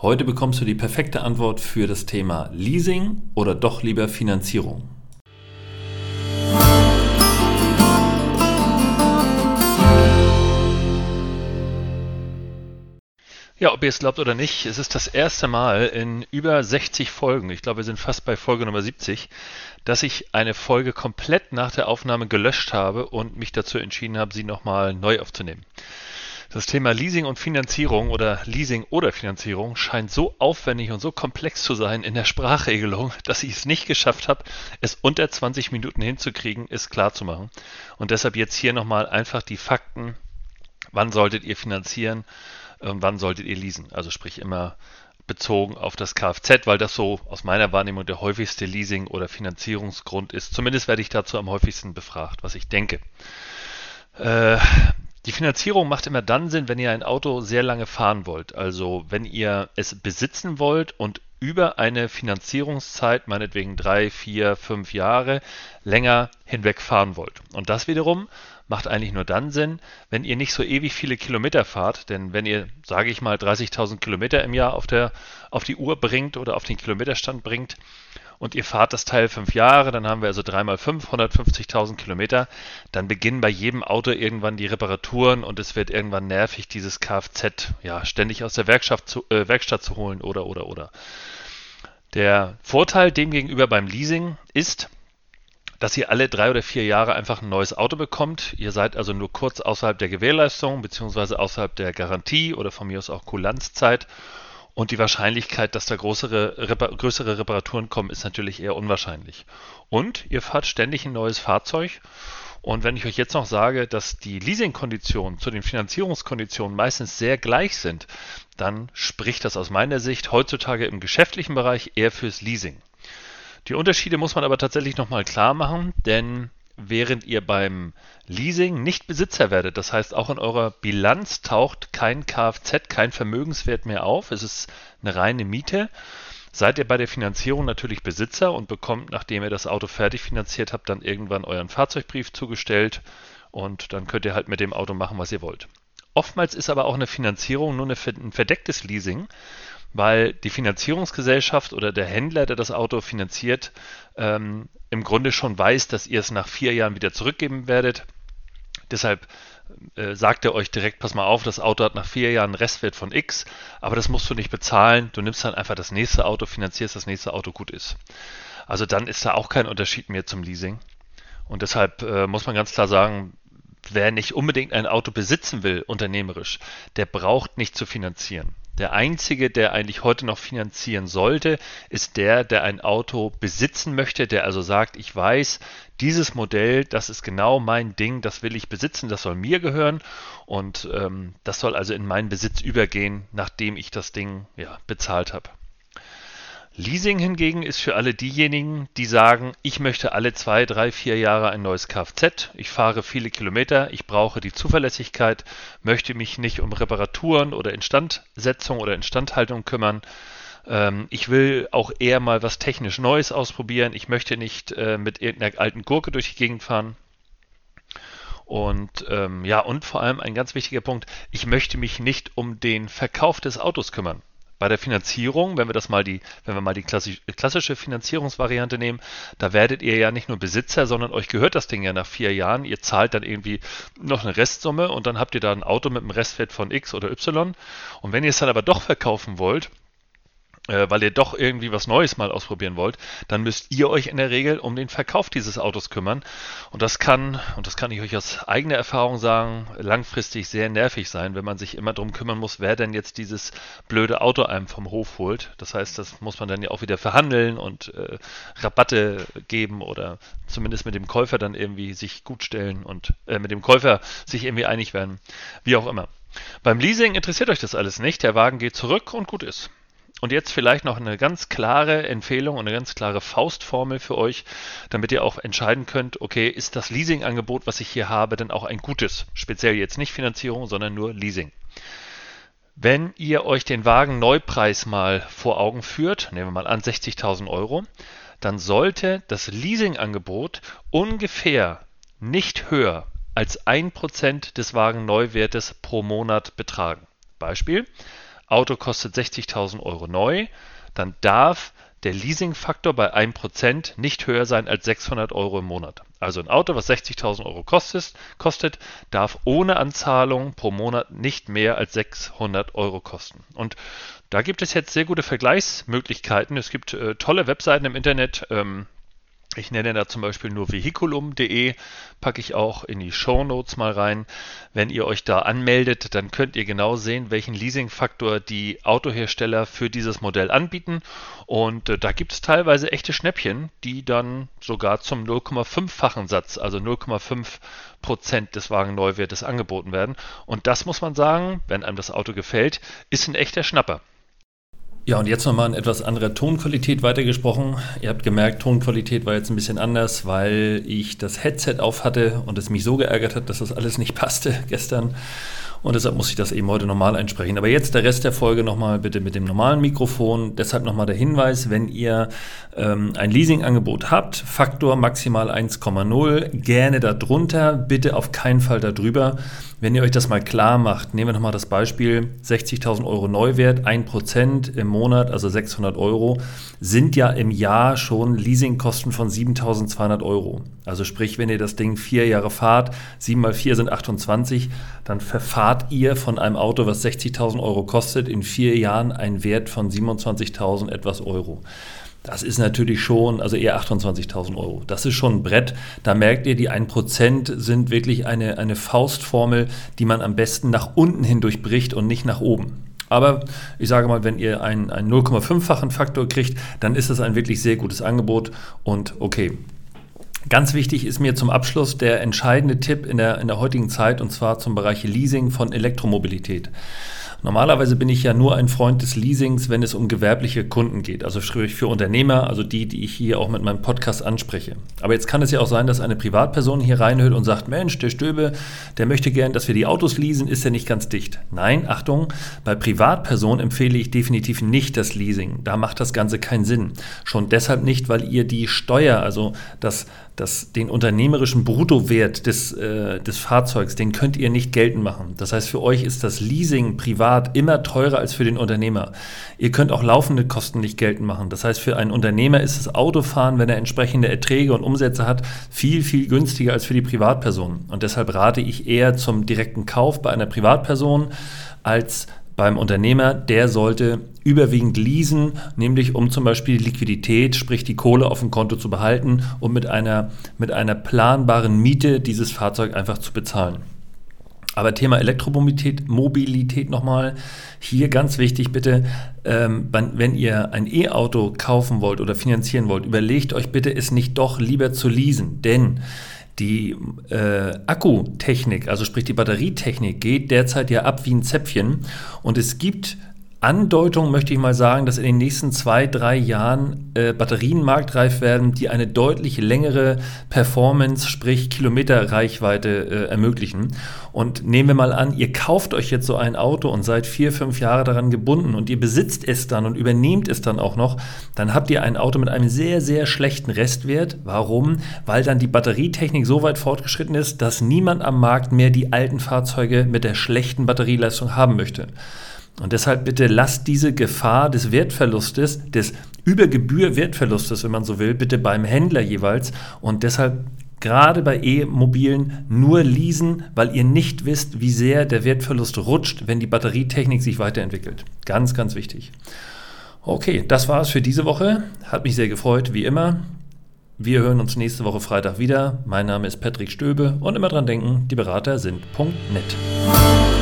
Heute bekommst du die perfekte Antwort für das Thema Leasing oder doch lieber Finanzierung. Ja, ob ihr es glaubt oder nicht, es ist das erste Mal in über 60 Folgen, ich glaube, wir sind fast bei Folge Nummer 70, dass ich eine Folge komplett nach der Aufnahme gelöscht habe und mich dazu entschieden habe, sie nochmal neu aufzunehmen. Das Thema Leasing und Finanzierung oder Leasing oder Finanzierung scheint so aufwendig und so komplex zu sein in der Sprachregelung, dass ich es nicht geschafft habe, es unter 20 Minuten hinzukriegen, es klar zu machen. Und deshalb jetzt hier nochmal einfach die Fakten. Wann solltet ihr finanzieren und wann solltet ihr leasen? Also sprich immer bezogen auf das Kfz, weil das so aus meiner Wahrnehmung der häufigste Leasing- oder Finanzierungsgrund ist. Zumindest werde ich dazu am häufigsten befragt, was ich denke. Äh, die Finanzierung macht immer dann Sinn, wenn ihr ein Auto sehr lange fahren wollt. Also wenn ihr es besitzen wollt und über eine Finanzierungszeit, meinetwegen drei, vier, fünf Jahre, länger hinweg fahren wollt. Und das wiederum macht eigentlich nur dann Sinn, wenn ihr nicht so ewig viele Kilometer fahrt. Denn wenn ihr, sage ich mal, 30.000 Kilometer im Jahr auf, der, auf die Uhr bringt oder auf den Kilometerstand bringt und ihr fahrt das Teil fünf Jahre, dann haben wir also 3 mal 5, 150.000 Kilometer, dann beginnen bei jedem Auto irgendwann die Reparaturen und es wird irgendwann nervig, dieses Kfz ja ständig aus der Werkstatt zu, äh, Werkstatt zu holen oder oder oder. Der Vorteil demgegenüber beim Leasing ist, dass ihr alle drei oder vier Jahre einfach ein neues Auto bekommt. Ihr seid also nur kurz außerhalb der Gewährleistung beziehungsweise außerhalb der Garantie oder von mir aus auch Kulanzzeit und die Wahrscheinlichkeit, dass da größere, Repar größere Reparaturen kommen, ist natürlich eher unwahrscheinlich. Und ihr fahrt ständig ein neues Fahrzeug. Und wenn ich euch jetzt noch sage, dass die Leasingkonditionen zu den Finanzierungskonditionen meistens sehr gleich sind, dann spricht das aus meiner Sicht heutzutage im geschäftlichen Bereich eher fürs Leasing. Die Unterschiede muss man aber tatsächlich nochmal klar machen, denn während ihr beim Leasing nicht Besitzer werdet. Das heißt, auch in eurer Bilanz taucht kein Kfz, kein Vermögenswert mehr auf. Es ist eine reine Miete. Seid ihr bei der Finanzierung natürlich Besitzer und bekommt, nachdem ihr das Auto fertig finanziert habt, dann irgendwann euren Fahrzeugbrief zugestellt und dann könnt ihr halt mit dem Auto machen, was ihr wollt. Oftmals ist aber auch eine Finanzierung nur ein verdecktes Leasing weil die Finanzierungsgesellschaft oder der Händler, der das Auto finanziert, ähm, im Grunde schon weiß, dass ihr es nach vier Jahren wieder zurückgeben werdet. Deshalb äh, sagt er euch direkt, pass mal auf, das Auto hat nach vier Jahren einen Restwert von X, aber das musst du nicht bezahlen. Du nimmst dann einfach das nächste Auto, finanzierst das nächste Auto, gut ist. Also dann ist da auch kein Unterschied mehr zum Leasing. Und deshalb äh, muss man ganz klar sagen, wer nicht unbedingt ein Auto besitzen will, unternehmerisch, der braucht nicht zu finanzieren. Der einzige, der eigentlich heute noch finanzieren sollte, ist der, der ein Auto besitzen möchte, der also sagt, ich weiß, dieses Modell, das ist genau mein Ding, das will ich besitzen, das soll mir gehören und ähm, das soll also in meinen Besitz übergehen, nachdem ich das Ding ja, bezahlt habe. Leasing hingegen ist für alle diejenigen, die sagen, ich möchte alle zwei, drei, vier Jahre ein neues Kfz, ich fahre viele Kilometer, ich brauche die Zuverlässigkeit, möchte mich nicht um Reparaturen oder Instandsetzung oder Instandhaltung kümmern. Ähm, ich will auch eher mal was technisch Neues ausprobieren. Ich möchte nicht äh, mit irgendeiner alten Gurke durch die Gegend fahren. Und ähm, ja, und vor allem ein ganz wichtiger Punkt, ich möchte mich nicht um den Verkauf des Autos kümmern. Bei der Finanzierung, wenn wir das mal die, wenn wir mal die klassische Finanzierungsvariante nehmen, da werdet ihr ja nicht nur Besitzer, sondern euch gehört das Ding ja nach vier Jahren. Ihr zahlt dann irgendwie noch eine Restsumme und dann habt ihr da ein Auto mit einem Restwert von X oder Y. Und wenn ihr es dann aber doch verkaufen wollt, weil ihr doch irgendwie was Neues mal ausprobieren wollt, dann müsst ihr euch in der Regel um den Verkauf dieses Autos kümmern. Und das kann, und das kann ich euch aus eigener Erfahrung sagen, langfristig sehr nervig sein, wenn man sich immer darum kümmern muss, wer denn jetzt dieses blöde Auto einem vom Hof holt. Das heißt, das muss man dann ja auch wieder verhandeln und äh, Rabatte geben oder zumindest mit dem Käufer dann irgendwie sich gut stellen und äh, mit dem Käufer sich irgendwie einig werden. Wie auch immer. Beim Leasing interessiert euch das alles nicht. Der Wagen geht zurück und gut ist. Und jetzt vielleicht noch eine ganz klare Empfehlung und eine ganz klare Faustformel für euch, damit ihr auch entscheiden könnt, okay, ist das Leasingangebot, was ich hier habe, denn auch ein gutes? Speziell jetzt nicht Finanzierung, sondern nur Leasing. Wenn ihr euch den Wagen Neupreis mal vor Augen führt, nehmen wir mal an 60.000 Euro, dann sollte das Leasingangebot ungefähr nicht höher als 1% des Wagenneuwertes pro Monat betragen. Beispiel, Auto kostet 60.000 Euro neu, dann darf der Leasingfaktor bei 1% nicht höher sein als 600 Euro im Monat. Also ein Auto, was 60.000 Euro kostet, kostet, darf ohne Anzahlung pro Monat nicht mehr als 600 Euro kosten. Und da gibt es jetzt sehr gute Vergleichsmöglichkeiten. Es gibt äh, tolle Webseiten im Internet. Ähm, ich nenne da zum Beispiel nur vehiculum.de, packe ich auch in die Show Notes mal rein. Wenn ihr euch da anmeldet, dann könnt ihr genau sehen, welchen Leasingfaktor die Autohersteller für dieses Modell anbieten. Und äh, da gibt es teilweise echte Schnäppchen, die dann sogar zum 0,5-fachen Satz, also 0,5 Prozent des Wagenneuwertes angeboten werden. Und das muss man sagen, wenn einem das Auto gefällt, ist ein echter Schnapper. Ja, und jetzt nochmal in etwas anderer Tonqualität weitergesprochen. Ihr habt gemerkt, Tonqualität war jetzt ein bisschen anders, weil ich das Headset auf hatte und es mich so geärgert hat, dass das alles nicht passte gestern. Und deshalb muss ich das eben heute normal einsprechen. Aber jetzt der Rest der Folge nochmal bitte mit dem normalen Mikrofon. Deshalb nochmal der Hinweis, wenn ihr ähm, ein Leasingangebot habt, Faktor maximal 1,0, gerne darunter, bitte auf keinen Fall darüber. Wenn ihr euch das mal klar macht, nehmen wir nochmal das Beispiel, 60.000 Euro Neuwert, 1% im Monat, also 600 Euro, sind ja im Jahr schon Leasingkosten von 7.200 Euro. Also sprich, wenn ihr das Ding vier Jahre fahrt, 7 mal 4 sind 28, dann verfahrt ihr von einem Auto, was 60.000 Euro kostet, in vier Jahren einen Wert von 27.000 etwas Euro. Das ist natürlich schon, also eher 28.000 Euro. Das ist schon ein Brett. Da merkt ihr, die 1% sind wirklich eine, eine Faustformel, die man am besten nach unten hin durchbricht und nicht nach oben. Aber ich sage mal, wenn ihr einen 0,5-fachen Faktor kriegt, dann ist das ein wirklich sehr gutes Angebot und okay. Ganz wichtig ist mir zum Abschluss der entscheidende Tipp in der, in der heutigen Zeit und zwar zum Bereich Leasing von Elektromobilität. Normalerweise bin ich ja nur ein Freund des Leasings, wenn es um gewerbliche Kunden geht, also für Unternehmer, also die, die ich hier auch mit meinem Podcast anspreche. Aber jetzt kann es ja auch sein, dass eine Privatperson hier reinhört und sagt, Mensch, der Stöbe, der möchte gern, dass wir die Autos leasen, ist ja nicht ganz dicht. Nein, Achtung, bei Privatpersonen empfehle ich definitiv nicht das Leasing. Da macht das Ganze keinen Sinn. Schon deshalb nicht, weil ihr die Steuer, also das das, den unternehmerischen Bruttowert des, äh, des Fahrzeugs, den könnt ihr nicht geltend machen. Das heißt, für euch ist das Leasing privat immer teurer als für den Unternehmer. Ihr könnt auch laufende Kosten nicht geltend machen. Das heißt, für einen Unternehmer ist das Autofahren, wenn er entsprechende Erträge und Umsätze hat, viel, viel günstiger als für die Privatperson. Und deshalb rate ich eher zum direkten Kauf bei einer Privatperson als beim Unternehmer, der sollte überwiegend leasen, nämlich um zum Beispiel Liquidität, sprich die Kohle auf dem Konto zu behalten und mit einer, mit einer planbaren Miete dieses Fahrzeug einfach zu bezahlen. Aber Thema Elektromobilität Mobilität nochmal. Hier ganz wichtig bitte, ähm, wenn ihr ein E-Auto kaufen wollt oder finanzieren wollt, überlegt euch bitte, es nicht doch lieber zu leasen. Denn die äh, Akkutechnik, also sprich die Batterietechnik, geht derzeit ja ab wie ein Zäpfchen. Und es gibt Andeutung möchte ich mal sagen, dass in den nächsten zwei, drei Jahren äh, Batterien marktreif werden, die eine deutlich längere Performance, sprich Kilometerreichweite äh, ermöglichen. Und nehmen wir mal an, ihr kauft euch jetzt so ein Auto und seid vier, fünf Jahre daran gebunden und ihr besitzt es dann und übernehmt es dann auch noch, dann habt ihr ein Auto mit einem sehr, sehr schlechten Restwert. Warum? Weil dann die Batterietechnik so weit fortgeschritten ist, dass niemand am Markt mehr die alten Fahrzeuge mit der schlechten Batterieleistung haben möchte. Und deshalb bitte lasst diese Gefahr des Wertverlustes, des Übergebühr-Wertverlustes, wenn man so will, bitte beim Händler jeweils. Und deshalb gerade bei E-Mobilen nur leasen, weil ihr nicht wisst, wie sehr der Wertverlust rutscht, wenn die Batterietechnik sich weiterentwickelt. Ganz, ganz wichtig. Okay, das war es für diese Woche. Hat mich sehr gefreut, wie immer. Wir hören uns nächste Woche Freitag wieder. Mein Name ist Patrick Stöbe und immer dran denken, die Berater sind.net.